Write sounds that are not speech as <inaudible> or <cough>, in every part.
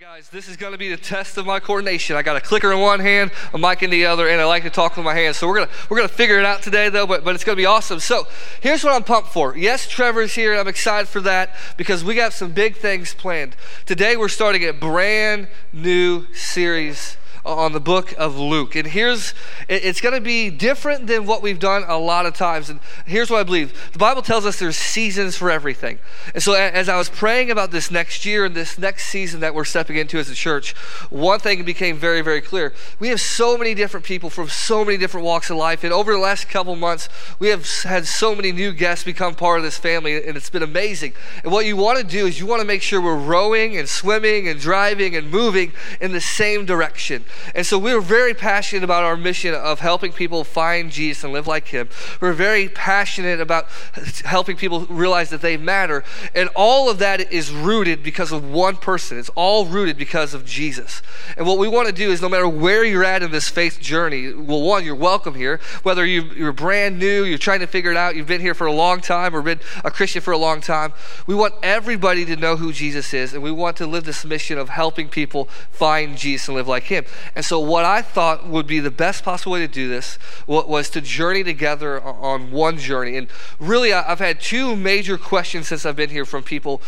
right, guys, this is going to be the test of my coordination. I got a clicker in one hand, a mic in the other, and I like to talk with my hands. So we're gonna we're gonna figure it out today, though. But but it's to be awesome. So here's what I'm pumped for. Yes, Trevor's here. I'm excited for that because we got some big things planned. Today we're starting a brand new series on the book of Luke. And here's, it's going to be different than what we've done a lot of times. And here's what I believe the Bible tells us there's seasons for everything. And so as I was praying about this next year and this next season that we're stepping into as a church, one thing became very, very clear. We have so many different people from so many different walks of life. And over the last couple months, we have had so many new guests become part of this family, and it's been amazing. And what you want to do is you want to make sure we're rowing and swimming and driving and moving in the same direction. And so we were very passionate about our mission of helping people find Jesus and live like Him. We're very passionate about helping people realize that they matter. And all of that is rooted because of one person. It's all rooted because of Jesus. And what we want to do is no matter where you're at in this faith journey, well, one, you're welcome here. Whether you, are brand new, you're trying to figure it out, you've been here for a long time or been a Christian for a long time, we want everybody to know who Jesus is. And we want to live this mission of helping people find Jesus and live like Him. And so, what I thought would be the best possible way to do this was to journey together on one journey. And really, I've had two major questions since I've been here from people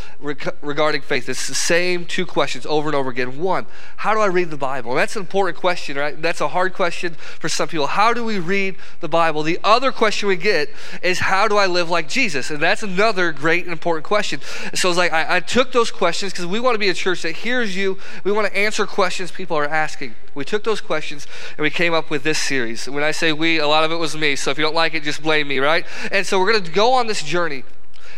regarding faith. It's the same two questions over and over again. One, how do I read the Bible? And that's an important question, right? That's a hard question for some people. How do we read the Bible? The other question we get is, how do I live like Jesus? And that's another great and important question. So it's like I, I took those questions because we want to be a church that hears you. We want to answer questions people are asking. We took those questions and we came up with this series. When I say we, a lot of it was me. So if you don't like it, just blame me, right? And so we're going to go on this journey.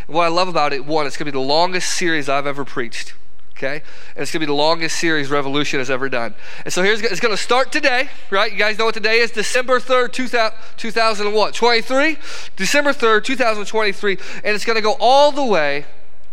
What I love about it, one, it's going to be the longest series I've ever preached. Okay? And it's going to be the longest series Revolution has ever done. And so here's it's going to start today, right? You guys know what today is? December 3rd, 2000, 2000 what? 23? December 3rd, 2023. And it's going to go all the way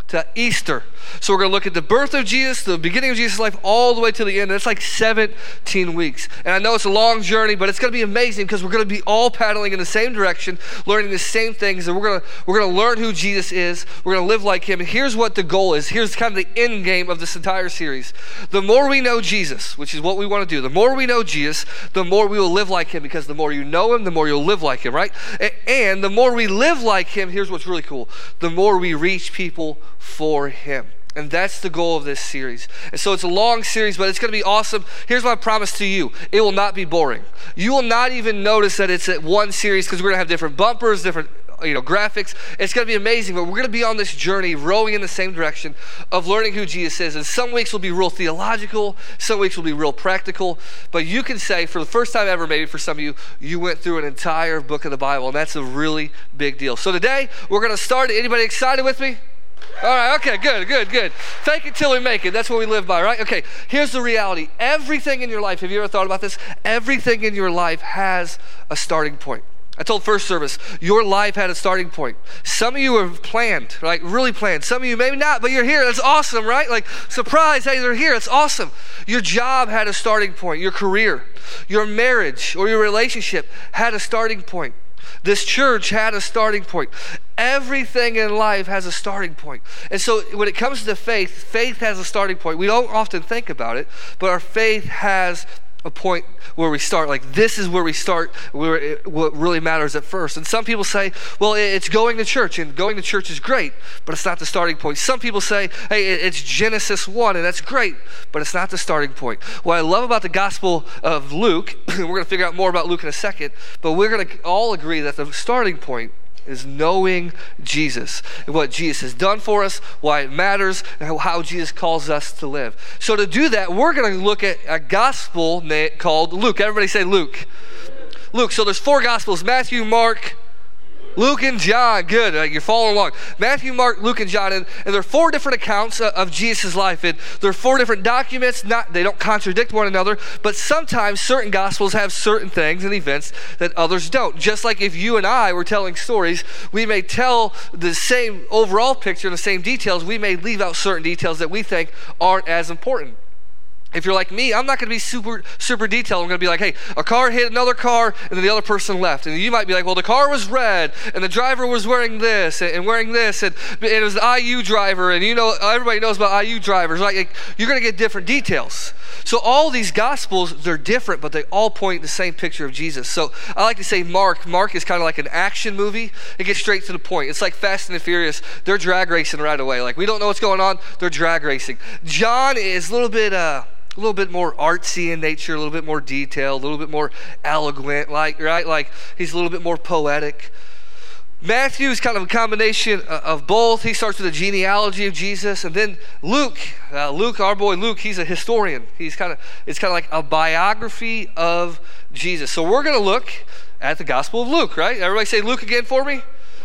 to Easter. So we're going to look at the birth of Jesus, the beginning of Jesus' life, all the way to the end. That's like 17 weeks. And I know it's a long journey, but it's going to be amazing because we're going to be all paddling in the same direction, learning the same things, and we're going to we're going to learn who Jesus is. We're going to live like him. And here's what the goal is. Here's kind of the end game of this entire series. The more we know Jesus, which is what we want to do, the more we know Jesus, the more we will live like him because the more you know him, the more you'll live like him, right? And the more we live like him, here's what's really cool. The more we reach people for him. And that's the goal of this series. And so it's a long series, but it's going to be awesome. Here's my promise to you it will not be boring. You will not even notice that it's at one series because we're going to have different bumpers, different you know graphics it's going to be amazing but we're going to be on this journey rowing in the same direction of learning who jesus is and some weeks will be real theological some weeks will be real practical but you can say for the first time ever maybe for some of you you went through an entire book of the bible and that's a really big deal so today we're going to start anybody excited with me all right, okay, good, good, good. Fake it till we make it. That's what we live by, right? Okay, here's the reality. Everything in your life, have you ever thought about this? Everything in your life has a starting point. I told first service, your life had a starting point. Some of you have planned, like really planned. Some of you maybe not, but you're here. That's awesome, right? Like, surprise, hey, they're here. It's awesome. Your job had a starting point. Your career, your marriage, or your relationship had a starting point. This church had a starting point. Everything in life has a starting point. And so when it comes to faith, faith has a starting point. We don't often think about it, but our faith has a point where we start. Like this is where we start, where it, what really matters at first. And some people say, well, it's going to church, and going to church is great, but it's not the starting point. Some people say, hey, it's Genesis 1, and that's great, but it's not the starting point. What I love about the Gospel of Luke, <clears throat> we're going to figure out more about Luke in a second, but we're going to all agree that the starting point is knowing Jesus and what Jesus has done for us, why it matters, and how Jesus calls us to live. So, to do that, we're going to look at a gospel called Luke. Everybody say Luke. Luke. So, there's four gospels Matthew, Mark, Luke and John. Good. You're following along. Matthew, Mark, Luke, and John. And, and there are four different accounts of, of Jesus' life. And there are four different documents. Not They don't contradict one another, but sometimes certain gospels have certain things and events that others don't. Just like if you and I were telling stories, we may tell the same overall picture, and the same details. We may leave out certain details that we think aren't as important. If you're like me, I'm not going to be super super detailed. I'm going to be like, hey, a car hit another car, and then the other person left. And you might be like, well, the car was red, and the driver was wearing this and, wearing this, and, it was the IU driver, and you know everybody knows about IU drivers. Right? Like, you're going to get different details. So all these gospels, they're different, but they all point the same picture of Jesus. So I like to say Mark. Mark is kind of like an action movie. It gets straight to the point. It's like Fast and the Furious. They're drag racing right away. Like we don't know what's going on. They're drag racing. John is a little bit. Uh, a little bit more artsy in nature, a little bit more detailed, a little bit more eloquent, like right, like he's a little bit more poetic. Matthew is kind of a combination of both. He starts with a genealogy of Jesus, and then Luke, uh, Luke, our boy Luke, he's a historian. He's kind of it's kind of like a biography of Jesus. So we're going to look at the Gospel of Luke, right? Everybody say Luke again for me.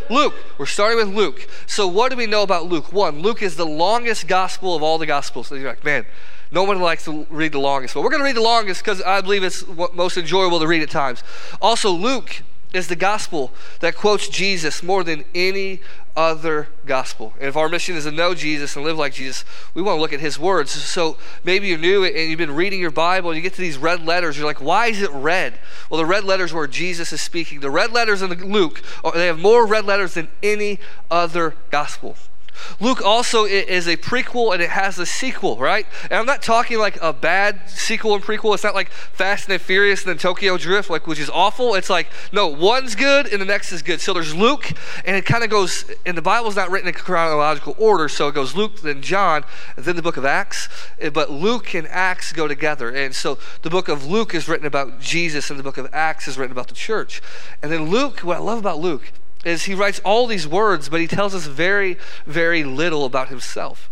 Luke. We're starting with Luke. So what do we know about Luke? One, Luke is the longest gospel of all the gospels. So you're like, man, no one likes to read the longest. But we're going to read the longest because I believe it's most enjoyable to read at times. Also, Luke is the gospel that quotes Jesus more than any other gospel. And if our mission is to know Jesus and live like Jesus, we want to look at his words. So maybe you're new and you've been reading your Bible and you get to these red letters. You're like, why is it red? Well, the red letters where Jesus is speaking. The red letters in Luke, they have more red letters than any other gospel. Luke also is a prequel and it has a sequel, right? And I'm not talking like a bad sequel and prequel. It's not like Fast and the Furious and then Tokyo Drift, like which is awful. It's like no, one's good and the next is good. So there's Luke, and it kind of goes. And the Bible's not written in chronological order, so it goes Luke, then John, then the book of Acts. Eh, but Luke and Acts go together, and so the book of Luke is written about Jesus, and the book of Acts is written about the church. And then Luke, what I love about Luke is he writes all these words, but he tells us very, very little about himself.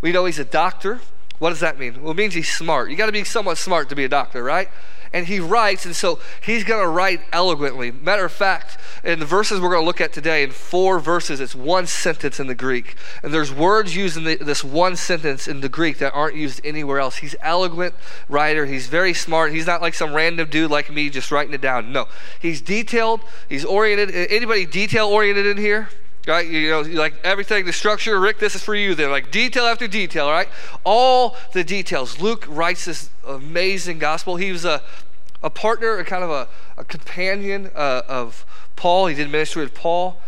We know he's a doctor. What does that mean? Well, it means he's smart. You got to be somewhat smart to be a doctor, right? And he writes, and so he's going to write eloquently. Matter of fact, in the verses we're going to look at today, in four verses, it's one sentence in the Greek. And there's words used in the, this one sentence in the Greek that aren't used anywhere else. He's eloquent writer. He's very smart. He's not like some random dude like me just writing it down. No, he's detailed. He's oriented. Anybody detail oriented in here? right? You know, like everything, the structure, Rick, this is for you then. Like detail after detail, right? All the details. Luke writes this amazing gospel. He was a a partner, a kind of a, a companion uh, of Paul. He did ministry with Paul.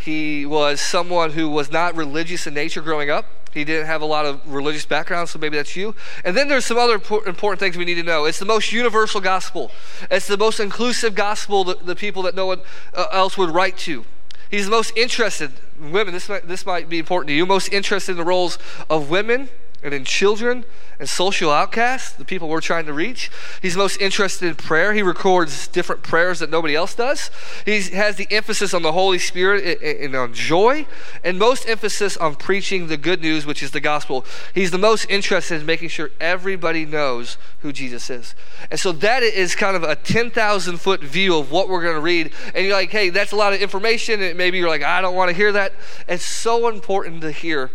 He was someone who was not religious in nature growing up. He didn't have a lot of religious background, so maybe that's you. And then there's some other important things we need to know. It's the most universal gospel. It's the most inclusive gospel that the people that no one uh, else would write to. He's the most interested, women, this might, this might be important to you, most interested in the roles of women and in children and social outcasts, the people we're trying to reach. He's most interested in prayer. He records different prayers that nobody else does. He has the emphasis on the Holy Spirit and on joy, and most emphasis on preaching the good news, which is the gospel. He's the most interested in making sure everybody knows who Jesus is. And so that is kind of a 10,000 foot view of what we're going to read. And you're like, hey, that's a lot of information. And maybe you're like, I don't want to hear that. It's so important to hear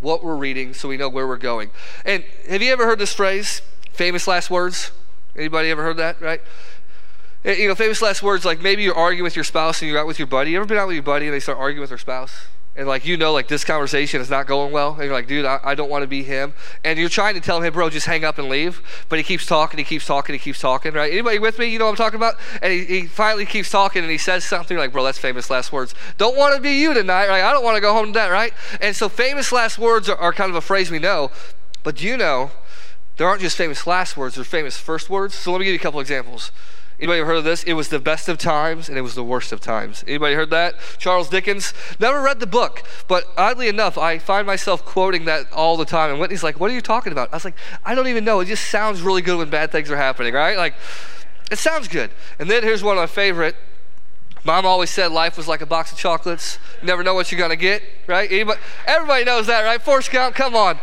what we're reading so we know where we're going. And have you ever heard this phrase, famous last words? Anybody ever heard that, right? Eh, you know, famous last words like maybe you're arguing with your spouse and you're out with your buddy. You ever been out with your buddy and they start arguing with their spouse? And like you know, like this conversation is not going well, and you're like, dude, I, I don't want to be him. And you're trying to tell him, hey, bro, just hang up and leave. But he keeps talking, he keeps talking, he keeps talking, right? Anybody with me? You know what I'm talking about? And he, he finally keeps talking and he says something like, bro, that's famous last words. Don't want to be you tonight, right? I don't want to go home tonight, right? And so famous last words are, are kind of a phrase we know. But do you know there aren't just famous last words, they're famous first words? So let me give you a couple examples. Anybody heard of this? It was the best of times and it was the worst of times. Anybody heard that? Charles Dickens. Never read the book, but oddly enough, I find myself quoting that all the time. And Whitney's like, "What are you talking about?" I was like, "I don't even know. It just sounds really good when bad things are happening, right? Like, it sounds good." And then here's one of my favorite. Mom always said life was like a box of chocolates. You never know what you're gonna get, right? Anybody, everybody knows that, right? Forrest Gump, come on.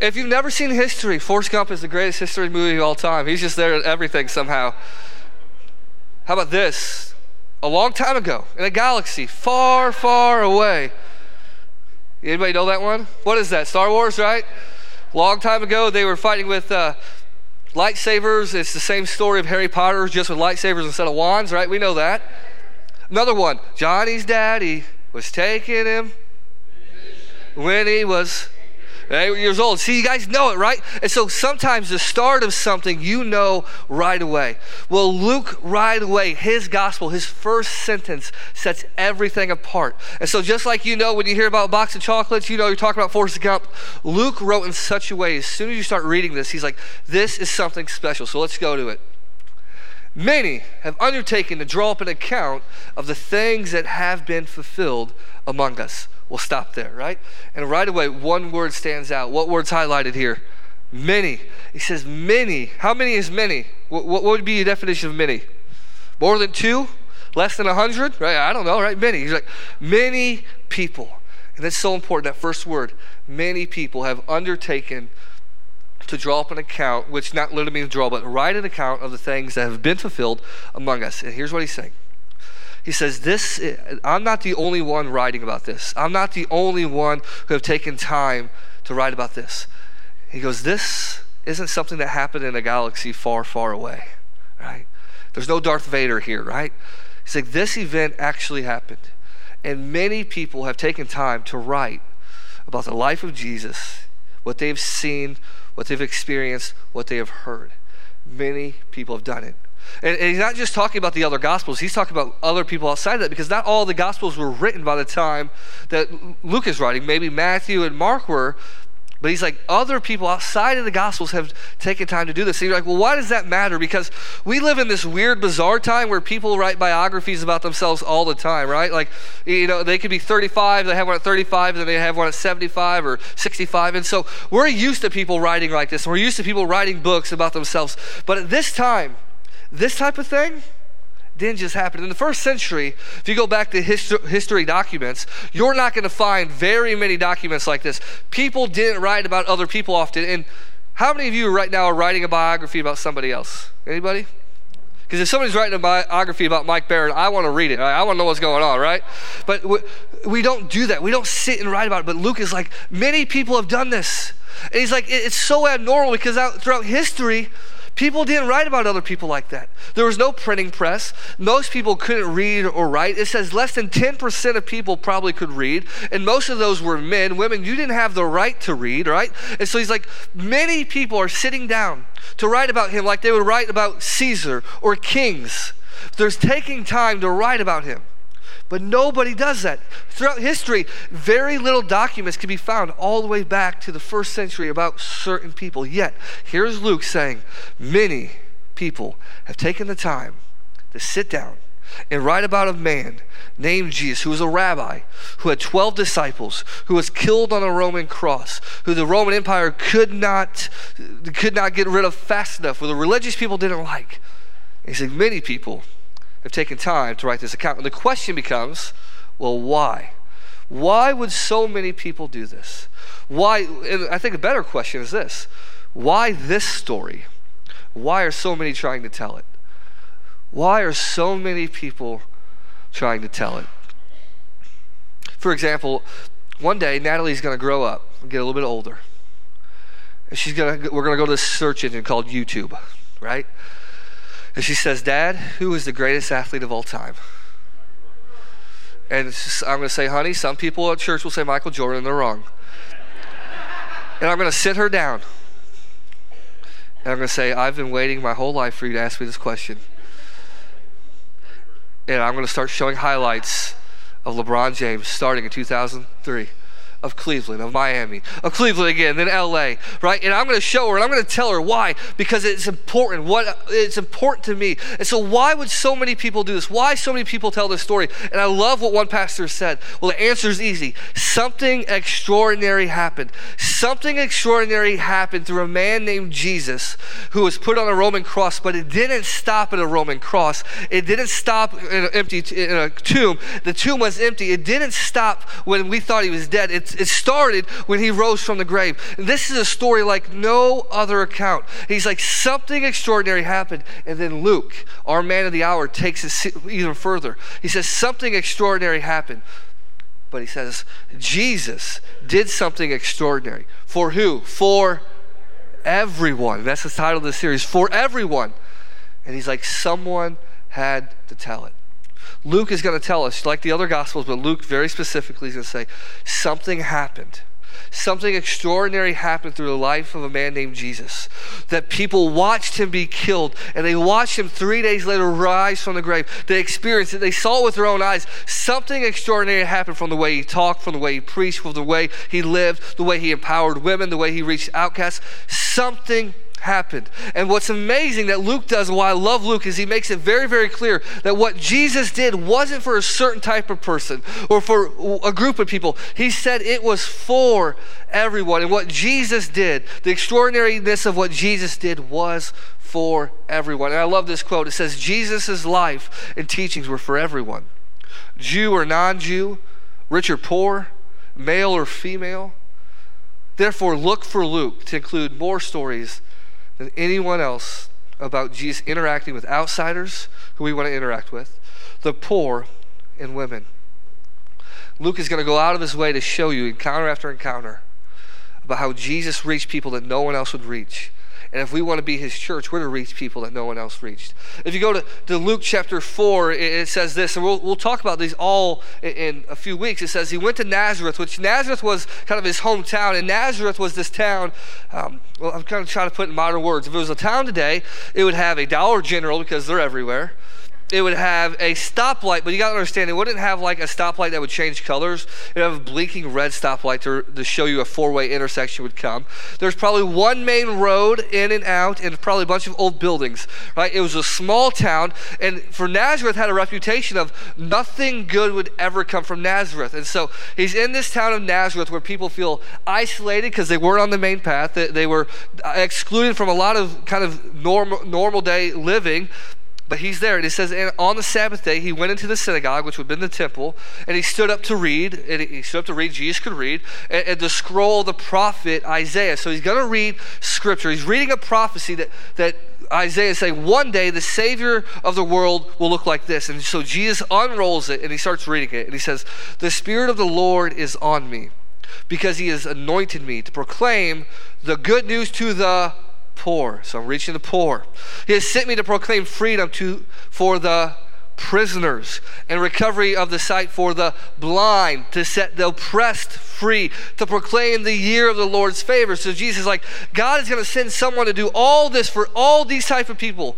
If you've never seen history, Forrest Gump is the greatest history movie of all time. He's just there at everything somehow. How about this? A long time ago, in a galaxy far, far away. Anybody know that one? What is that? Star Wars, right? Long time ago, they were fighting with uh, lightsabers. It's the same story of Harry Potter, just with lightsabers instead of wands, right? We know that. Another one Johnny's daddy was taking him when he was Eight years old. See, you guys know it, right? And so sometimes the start of something you know right away. Well, Luke, right away, his gospel, his first sentence sets everything apart. And so, just like you know when you hear about a box of chocolates, you know you're talking about Forrest Gump. Luke wrote in such a way, as soon as you start reading this, he's like, this is something special. So let's go to it. Many have undertaken to draw up an account of the things that have been fulfilled among us. We'll stop there, right? And right away, one word stands out. What word's highlighted here? Many. He says, many. How many is many? What, what would be your definition of many? More than two? Less than a hundred? Right? I don't know, right? Many. He's like, many people. And that's so important, that first word. Many people have undertaken to draw up an account, which not literally means draw, but write an account of the things that have been fulfilled among us. And here's what he's saying he says, This, I'm not the only one writing about this. I'm not the only one who have taken time to write about this. He goes, This isn't something that happened in a galaxy far, far away, right? There's no Darth Vader here, right? He's like, This event actually happened. And many people have taken time to write about the life of Jesus, what they've seen, what they've experienced, what they have heard. Many people have done it. And, and, he's not just talking about the other gospels, he's talking about other people outside of that because not all the gospels were written by the time that Luke is writing. Maybe Matthew and Mark were, but he's like, other people outside of the Gospels have taken time to do this. And you're like, well, why does that matter? Because we live in this weird, bizarre time where people write biographies about themselves all the time, right? Like, you know, they could be 35, they have one at 35, and then they have one at 75 or 65. And so we're used to people writing like this. We're used to people writing books about themselves. But at this time, this type of thing didn't just happen. In the first century, if you go back to history, history documents, you're not going to find very many documents like this. People didn't write about other people often. And how many of you right now are writing a biography about somebody else? Anybody? Because if somebody's writing a biography about Mike Barron, I want to read it. I want to know what's going on, right? But we don't do that. We don't sit and write about it. But Luke is like, many people have done this. And he's like, it's so abnormal because out, throughout history, People didn't write about other people like that. There was no printing press. Most people couldn't read or write. It says less than 10% of people probably could read, and most of those were men. Women, you didn't have the right to read, right? And so he's like, many people are sitting down to write about him like they would write about Caesar or kings. There's taking time to write about him. But nobody does that. Throughout history, very little documents can be found all the way back to the first century about certain people. Yet, here's Luke saying, many people have taken the time to sit down and write about a man named Jesus, who was a rabbi, who had 12 disciples, who was killed on a Roman cross, who the Roman Empire could not, could not get rid of fast enough, who the religious people didn't like. he said, many people have taken time to write this account. And the question becomes well, why? Why would so many people do this? Why? And I think a better question is this why this story? Why are so many trying to tell it? Why are so many people trying to tell it? For example, one day Natalie's going to grow up and get a little bit older. She's going to we're going to go to this search engine called YouTube, right? And she says, Dad, who is the greatest athlete of all time? And I'm going to say, honey, some people at church will say Michael Jordan, and they're wrong. And I'm going to sit her down. And I'm going to say, I've been waiting my whole life for you to ask me this question. And I'm going to start showing highlights of LeBron James starting in 2003 of Cleveland, of Miami, of Cleveland again, then LA, right? And I'm going to show her and I'm going to tell her why because it's important. What it's important to me. And so why would so many people do this? Why so many people tell this story? And I love what one pastor said. Well, the answer is easy. Something extraordinary happened. Something extraordinary happened through a man named Jesus who was put on a Roman cross, but it didn't stop at a Roman cross. It didn't stop in an empty in a tomb. The tomb was empty. It didn't stop when we thought he was dead. It it started when he rose from the grave. And This is a story like no other account. He's like, something extraordinary happened. And then Luke, our man of the hour, takes it even further. He says, something extraordinary happened. But he says, Jesus did something extraordinary. For who? For everyone. That's the title of the series. For everyone. And he's like, someone had to tell it. Luke is going to tell us, like the other Gospels, but Luke very specifically is going to say, something happened something extraordinary happened through the life of a man named Jesus. That people watched him be killed and they watched him three days later rise from the grave. They experienced it, they saw it with their own eyes. Something extraordinary happened from the way he talked, from the way he preached, from the way he lived, the way he empowered women, the way he reached outcasts. Something happened. And what's amazing that Luke does, and why I love Luke, is he makes it very, very clear that what Jesus did wasn't for a certain type of person or for a group of people. He said it was for everyone. And what Jesus did, the extraordinariness of what Jesus did was for everyone. And I love this quote. It says, Jesus' life and teachings were for everyone Jew or non Jew, rich or poor, male or female. Therefore, look for Luke to include more stories than anyone else about Jesus interacting with outsiders who we want to interact with, the poor, and women. Luke is going to go out of his way to show you, encounter after encounter, about how Jesus reached people that no one else would reach and if we want to be his church, we're to reach people that no one else reached. If you go to, to Luke chapter 4, it, it says this, and we'll, we'll talk about these all in, in, a few weeks. It says he went to Nazareth, which Nazareth was kind of his hometown, and Nazareth was this town. Um, well, I'm kind of trying to put in modern words. If it was a town today, it would have a Dollar General because they're everywhere it would have a stoplight, but you got to understand, it wouldn't have like a stoplight that would change colors. It would have a blinking red stoplight to, to show you a four way intersection would come. There's probably one main road in and out, and probably a bunch of old buildings, right? It was a small town, and for Nazareth had a reputation of nothing good would ever come from Nazareth. And so he's in this town of Nazareth where people feel isolated because they weren't on the main path, they, they were uh, excluded from a lot of kind of normal, normal day living. But he's there, and it says, and on the Sabbath day, he went into the synagogue, which would have been the temple, and he stood up to read. And he stood up to read. Jesus could read, and, and the scroll the prophet Isaiah. So he's going to read scripture. He's reading a prophecy that that Isaiah is saying, one day the Savior of the world will look like this. And so Jesus unrolls it and he starts reading it. And he says, The Spirit of the Lord is on me because he has anointed me to proclaim the good news to the poor. So I'm reaching the poor. He has sent me to proclaim freedom to, for the prisoners and recovery of the sight for the blind, to set the oppressed free, to proclaim the year of the Lord's favor. So Jesus is like, God is going to send someone to do all this for all these type of people.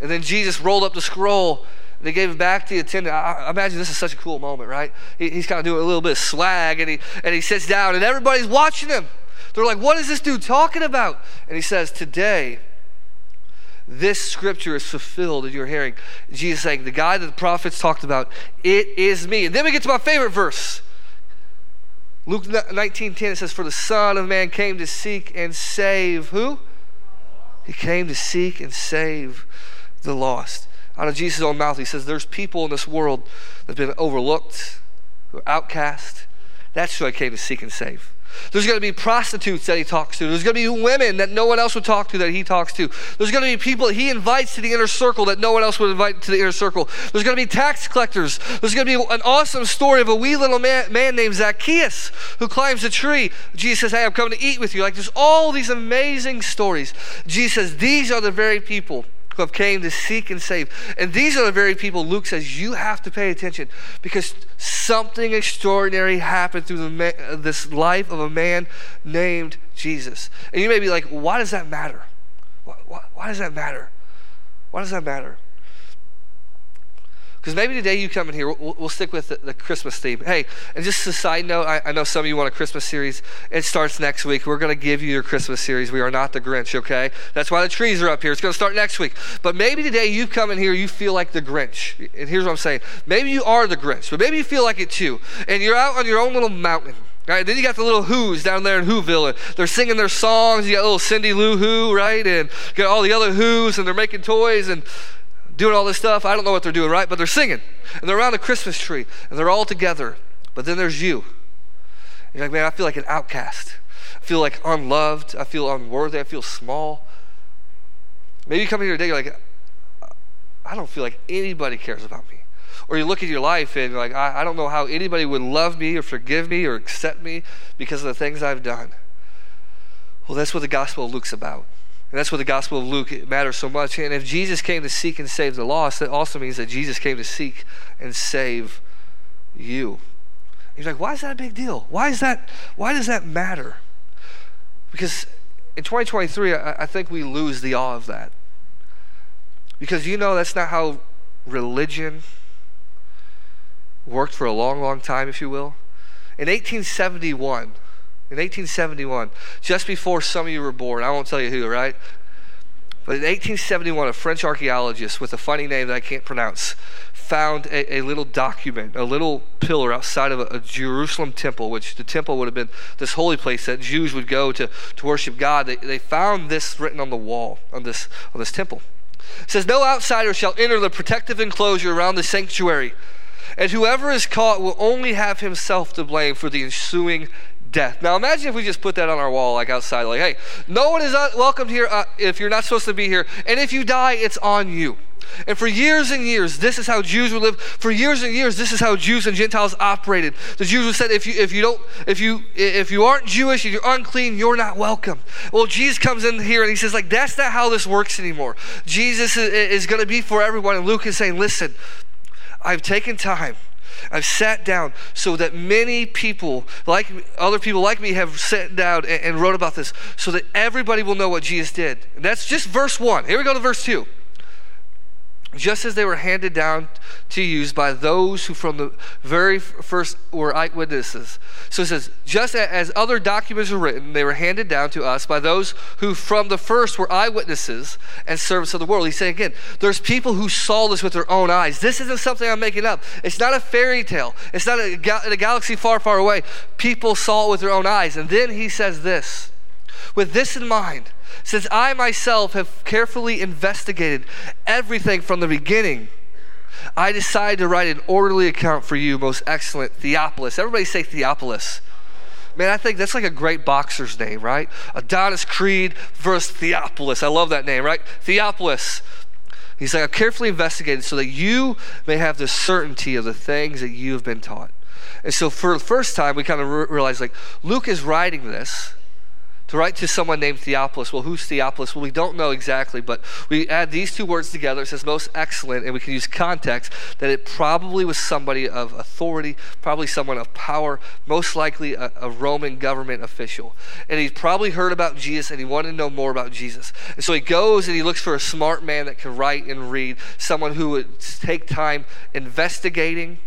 And then Jesus rolled up the scroll they gave it back to the attendant. I, I imagine this is such a cool moment, right? He, he's kind of doing a little bit of swag, and he and he sits down, and everybody's watching him. They're like, what is this dude talking about? And he says, Today, this scripture is fulfilled in your hearing. Jesus saying, The guy that the prophets talked about, it is me. And then we get to my favorite verse. Luke 19 10, it says, For the Son of Man came to seek and save who? He came to seek and save the lost. Out of Jesus' own mouth, he says, There's people in this world that have been overlooked, who are outcast. That's who I came to seek and save. There's going to be prostitutes that he talks to. There's going to be women that no one else would talk to that he talks to. There's going to be people he invites to the inner circle that no one else would invite to the inner circle. There's going to be tax collectors. There's going to be an awesome story of a wee little man, man named Zacchaeus who climbs a tree. Jesus says, Hey, I'm coming to eat with you. Like there's all these amazing stories. Jesus says, These are the very people have came to seek and save. And these are the very people Luke says you have to pay attention because something extraordinary happened through the, this life of a man named Jesus. And you may be like, why does that matter? Why, why, why does that matter? Why does that matter? Because maybe today you come in here, we'll, we'll stick with the, the, Christmas theme. Hey, and just a side note, I, I, know some of you want a Christmas series. It starts next week. We're going to give you your Christmas series. We are not the Grinch, okay? That's why the trees are up here. It's going to start next week. But maybe today you come in here, you feel like the Grinch. And here's what I'm saying. Maybe you are the Grinch, but maybe you feel like it too. And you're out on your own little mountain. Right, then you got the little Who's down there in Whoville. They're singing their songs. You got little Cindy Lou Who, right? And got all the other Who's, and they're making toys. And doing all this stuff. I don't know what they're doing, right? But they're singing. And they're around the Christmas tree. And they're all together. But then there's you. You're like, man, I feel like an outcast. I feel like unloved. I feel unworthy. I feel small. Maybe you come here today, you're like, I don't feel like anybody cares about me. Or you look at your life and you're like, I, I don't know how anybody would love me or forgive me or accept me because of the things I've done. Well, that's what the Gospel of Luke's about. And that's what the Gospel of Luke matters so much. And if Jesus came to seek and save the lost, that also means that Jesus came to seek and save you. He's like, why is that a big deal? Why is that? Why does that matter? Because in 2023, I, I think we lose the awe of that. Because you know that's not how religion worked for a long, long time, if you will. In 1871, in 1871, just before some of you were born, I won't tell you who, right? But in 1871, a French archaeologist with a funny name that I can't pronounce found a, a little document, a little pillar outside of a, a, Jerusalem temple, which the temple would have been this holy place that Jews would go to, to worship God. They, they found this written on the wall on this, on this temple. It says, No outsider shall enter the protective enclosure around the sanctuary, and whoever is caught will only have himself to blame for the ensuing death. Now imagine if we just put that on our wall, like outside, like, hey, no one is welcomed here uh, if you're not supposed to be here, and if you die, it's on you. And for years and years, this is how Jews would live. For years and years, this is how Jews and Gentiles operated. The Jews would say, if you if you don't if you if you aren't Jewish, if you're unclean, you're not welcome. Well, Jesus comes in here and he says, like, that's not how this works anymore. Jesus is, is going to be for everyone. And Luke is saying, listen, I've taken time I've sat down so that many people, like other people like me, have sat down and, and wrote about this so that everybody will know what Jesus did. And that's just verse 1. Here we go to verse 2 just as they were handed down to use by those who from the very first were eyewitnesses. So it says, just as other documents were written, they were handed down to us by those who from the first were eyewitnesses and servants of the world. He's saying again, there's people who saw this with their own eyes. This isn't something I'm making up. It's not a fairy tale. It's not a, a galaxy far, far away. People saw it with their own eyes. And then he says this, with this in mind, since I myself have carefully investigated everything from the beginning, I decided to write an orderly account for you, most excellent Theophilus. Everybody say Theophilus. Man, I think that's like a great boxer's name, right? Adonis Creed versus Theophilus. I love that name, right? Theophilus. He's like, I've carefully investigated so that you may have the certainty of the things that you have been taught. And so, for the first time, we kind of re- realize like Luke is writing this to write to someone named Theophilus. Well, who's Theophilus? Well, we don't know exactly, but we add these two words together. It says most excellent, and we can use context that it probably was somebody of authority, probably someone of power, most likely a, a Roman government official. And he probably heard about Jesus and he wanted to know more about Jesus. And so he goes and he looks for a smart man that can write and read, someone who would take time investigating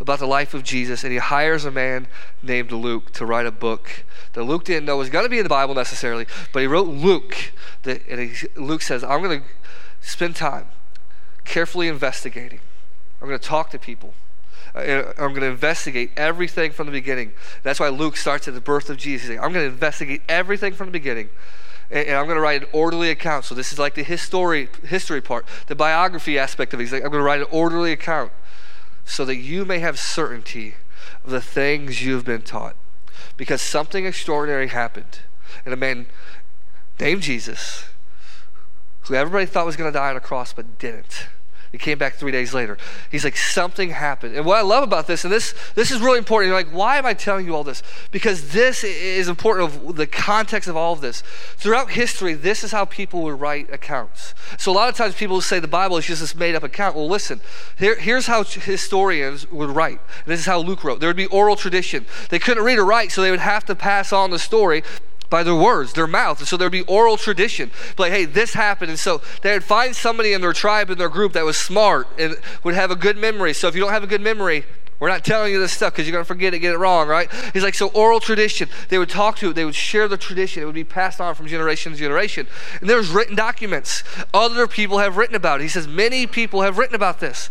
about the life of Jesus, and he hires a man named Luke to write a book that Luke didn't know was going to be in the Bible necessarily, but he wrote Luke. That, and he, Luke says, I'm going to spend time carefully investigating. I'm going to talk to people. Uh, I'm going to investigate everything from the beginning. That's why Luke starts at the birth of Jesus. I'm going to investigate everything from the beginning and, I'm going to write an orderly account. So this is like the history history part, the biography aspect of it. He's like, I'm going to write an orderly account so that you may have certainty of the things you've been taught. Because something extraordinary happened. And a man named Jesus, who everybody thought was going to die on a cross but didn't, he came back three days later. He's like, something happened. And what I love about this, and this, this is really important, you're like, why am I telling you all this? Because this is important of the context of all of this. Throughout history, this is how people would write accounts. So a lot of times people say the Bible is just this made up account. Well, listen, here, here's how historians would write. This is how Luke wrote. There would be oral tradition. They couldn't read or write, so they would have to pass on the story by their words, their mouth. And so there'd be oral tradition. Like, hey, this happened. And so they would find somebody in their tribe, in their group that was smart and would have a good memory. So if you don't have a good memory, we're not telling you this stuff because you're going to forget it, get it wrong, right? He's like, so oral tradition. They would talk to it, they would share the tradition. It would be passed on from generation to generation. And there's written documents. Other people have written about it. He says, many people have written about this.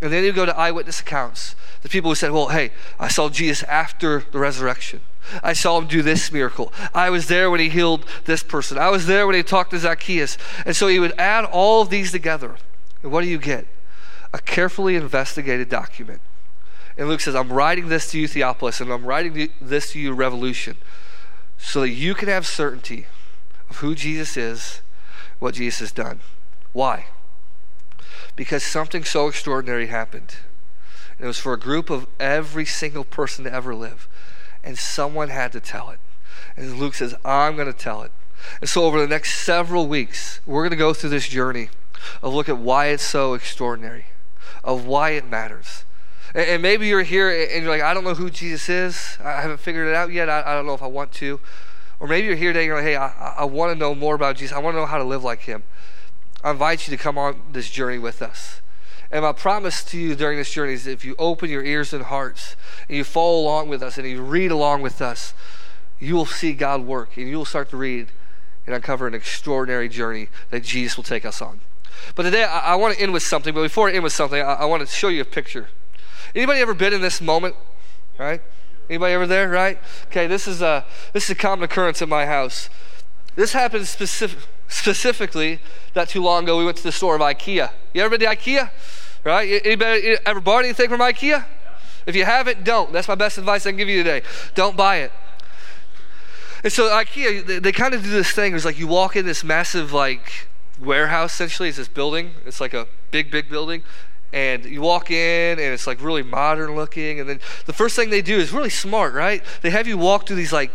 And then you go to eyewitness accounts. The people who said, well, hey, I saw Jesus after the resurrection. I saw him do this miracle. I was there when he healed this person. I was there when he talked to Zacchaeus. And so he would add all of these together. And what do you get? A carefully investigated document. And Luke says, I'm writing this to you, Theophilus, and I'm writing this to you, Revolution, so that you can have certainty of who Jesus is, what Jesus has done. Why? Because something so extraordinary happened. And it was for a group of every single person to ever live and someone had to tell it. And Luke says, I'm going to tell it. And so, over the next several weeks, we're going to go through this journey of look at why it's so extraordinary, of why it matters. And, maybe you're here and you're like, I don't know who Jesus is. I haven't figured it out yet. I, I don't know if I want to. Or maybe you're here today and you're like, hey, I, I want to know more about Jesus. I want to know how to live like him. I invite you to come on this journey with us. And my promise to you during this journey is if you open your ears and hearts and you follow along with us and you read along with us, you will see God work and you will start to read and uncover an extraordinary journey that Jesus will take us on. But today I, I want to end with something, but before I end with something, I, I want to show you a picture. Anybody ever been in this moment? Right? Anybody ever there? Right? Okay, this is a this is a common occurrence in my house. This happened specific, specifically not too long ago. We went to the store of IKEA. You ever been to IKEA? Right? Anybody ever bought anything from IKEA? If you haven't, don't. That's my best advice I can give you today. Don't buy it. And so IKEA, they, they kind of do this thing. It's like you walk in this massive like warehouse. Essentially, it's this building. It's like a big, big building, and you walk in, and it's like really modern looking. And then the first thing they do is really smart, right? They have you walk through these like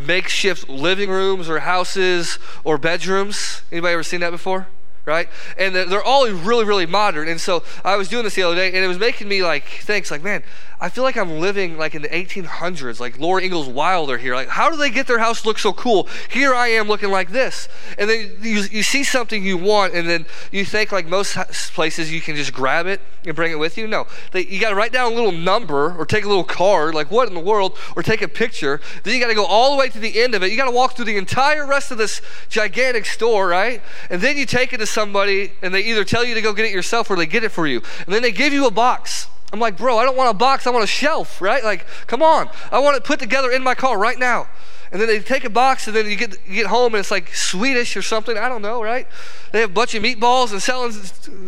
makeshift living rooms or houses or bedrooms. Anybody ever seen that before? Right? And they're all really, really modern. And so I was doing this the other day, and it was making me like thanks, like, man, I feel like I'm living like in the 1800s, like Laura Ingalls Wilder here. Like, how do they get their house to look so cool? Here I am looking like this. And then you, you see something you want, and then you think, like most places, you can just grab it and bring it with you. No, they, you got to write down a little number or take a little card, like what in the world, or take a picture. Then you got to go all the way to the end of it. You got to walk through the entire rest of this gigantic store, right? And then you take it to somebody, and they either tell you to go get it yourself or they get it for you. And then they give you a box. I'm like, bro, I don't want a box, I want a shelf, right? Like, come on. I want it put together in my car right now. And then they take a box, and then you get you get home, and it's like Swedish or something. I don't know, right? They have a bunch of meatballs and selling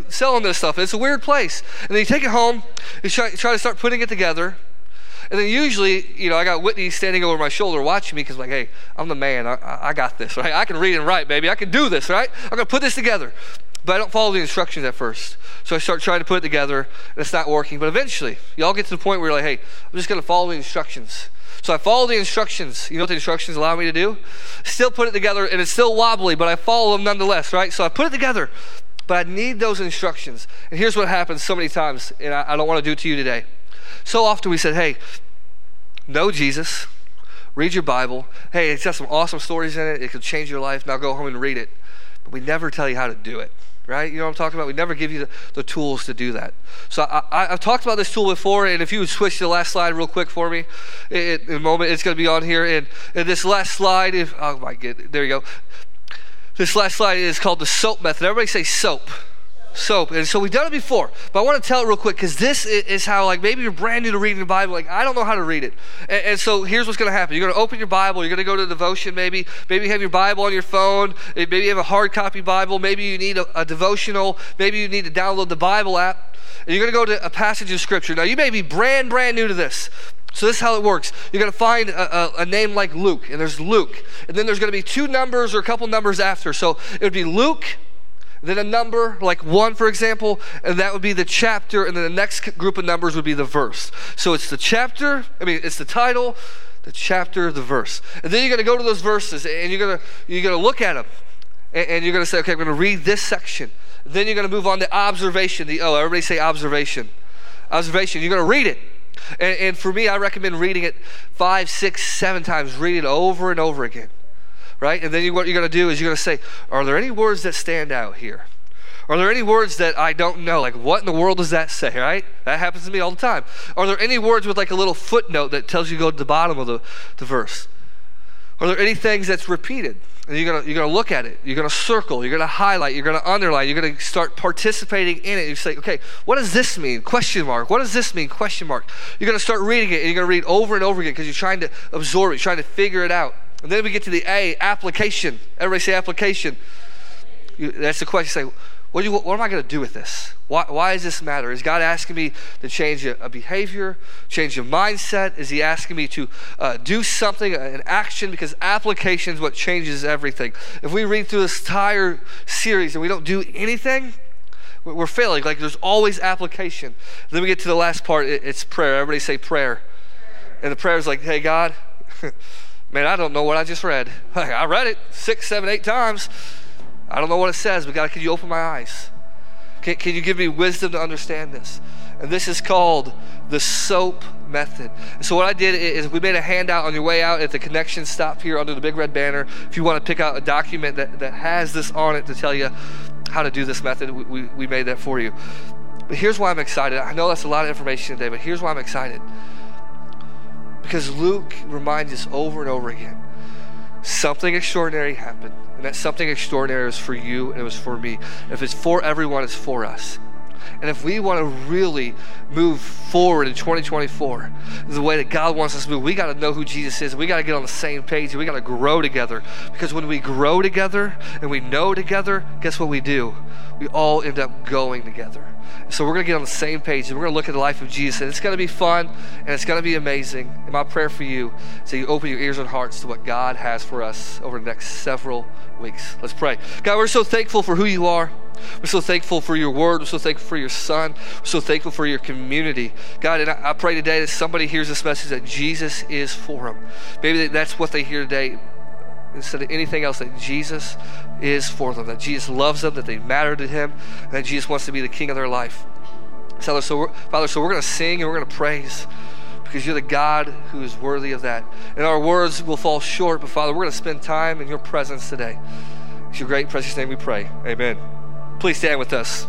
selling this stuff. It's a weird place. And then you take it home, you try, try to start putting it together. And then usually, you know, I got Whitney standing over my shoulder watching me because, like, hey, I'm the man. I, I got this, right? I can read and write, baby. I can do this, right? I'm going to put this together. But I don't follow the instructions at first. So I start trying to put it together, and it's not working. But eventually, y'all get to the point where you're like, hey, I'm just going to follow the instructions. So I follow the instructions. You know what the instructions allow me to do? Still put it together, and it's still wobbly, but I follow them nonetheless, right? So I put it together, but I need those instructions. And here's what happens so many times, and I, I don't want to do it to you today. So often we said, hey, know Jesus, read your Bible. Hey, it's got some awesome stories in it. It could change your life. Now go home and read it. But we never tell you how to do it right? You know what I'm talking about? We never give you the, the tools to do that. So I, have talked about this tool before, and if you would switch to the last slide real quick for me, it, in a moment, it's going to be on here. And, and this last slide, if oh my god, there you go. This last slide is called the SOAP method. Everybody say SOAP soap. And so we've done it before, but I want to tell it real quick because this is how, like, maybe you're brand new to reading the Bible. Like, I don't know how to read it. And, and so here's what's going to happen you're going to open your Bible, you're going to go to devotion, maybe. Maybe you have your Bible on your phone, maybe you have a hard copy Bible, maybe you need a, a devotional, maybe you need to download the Bible app. And you're going to go to a passage of Scripture. Now, you may be brand, brand new to this. So this is how it works. You're going to find a, a, a, name like Luke, and there's Luke. And then there's going to be two numbers or a couple numbers after. So it would be Luke then a number, like one, for example, and that would be the chapter, and then the next group of numbers would be the verse. So it's the chapter, I mean, it's the title, the chapter, the verse. And then you're going to go to those verses, and you're going to, you're going to look at them, and, and you're going to say, okay, I'm going to read this section. Then you're going to move on to observation. The oh, everybody say observation. Observation. You're going to read it. And, and for me, I recommend reading it five, six, seven times. Read it over and over again right? And then you, what you're going to do is you're going to say, Are there any words that stand out here? Are there any words that I don't know? Like, what in the world does that say, right? That happens to me all the time. Are there any words with like a little footnote that tells you to go to the bottom of the, the verse? Are there any things that's repeated? And you're gonna you're gonna look at it. You're gonna circle. You're gonna highlight. You're gonna underline. You're gonna start participating in it. You say, okay, what does this mean? Question mark. What does this mean? Question mark. You're gonna start reading it, and you're gonna read over and over again because you're trying to absorb it. You're trying to figure it out. And then we get to the A, application. Everybody say application. You, that's the question. You say, what, you, what am I going to do with this? Why, why does this matter? Is God asking me to change a, a behavior, change a mindset? Is He asking me to uh, do something, an action? Because application is what changes everything. If we read through this entire series and we don't do anything, we're failing. Like there's always application. Then we get to the last part. it's prayer. Everybody say prayer. And the prayer is like, hey, God. <laughs> Man, I don't know what I just read. <laughs> I read it six, seven, eight times. I don't know what it says, but God, can you open my eyes? Can, can you give me wisdom to understand this? And this is called the SOAP method. So what I did is we made a handout on your way out at the connection stop here under the big red banner. If you want to pick out a document that, that has this on it to tell you how to do this method, we, we, we made that for you. But here's why I'm excited. I know that's a lot of information today, but here's why I'm excited. Because Luke reminds us over and over again something extraordinary happened. And that something extraordinary was for you and it was for me. If it's for everyone, it's for us. And if we want to really move forward in 2024, the way that God wants us to move, we got to know who Jesus is. We got to get on the same page. We got to grow together. Because when we grow together and we know together, guess what we do? We all end up going together. So we're going to get on the same page and we're going to look at the life of Jesus. And it's going to be fun and it's going to be amazing. And my prayer for you is that you open your ears and hearts to what God has for us over the next several weeks. Let's pray. God, we're so thankful for who you are. We're so thankful for your word. We're so thankful for your son. We're so thankful for your community. God, and I, pray today that somebody hears this message that Jesus is for them. Maybe that's what they hear today instead of anything else, that Jesus is for them, that Jesus loves them, that they matter to Him, and that Jesus wants to be the King of their life. Father, so we're, Father, so we're going to sing and we're going to praise because you're the God who is worthy of that. And our words will fall short, but Father, we're going to spend time in your presence today. It's your great precious name we pray. Amen. Please stand with us.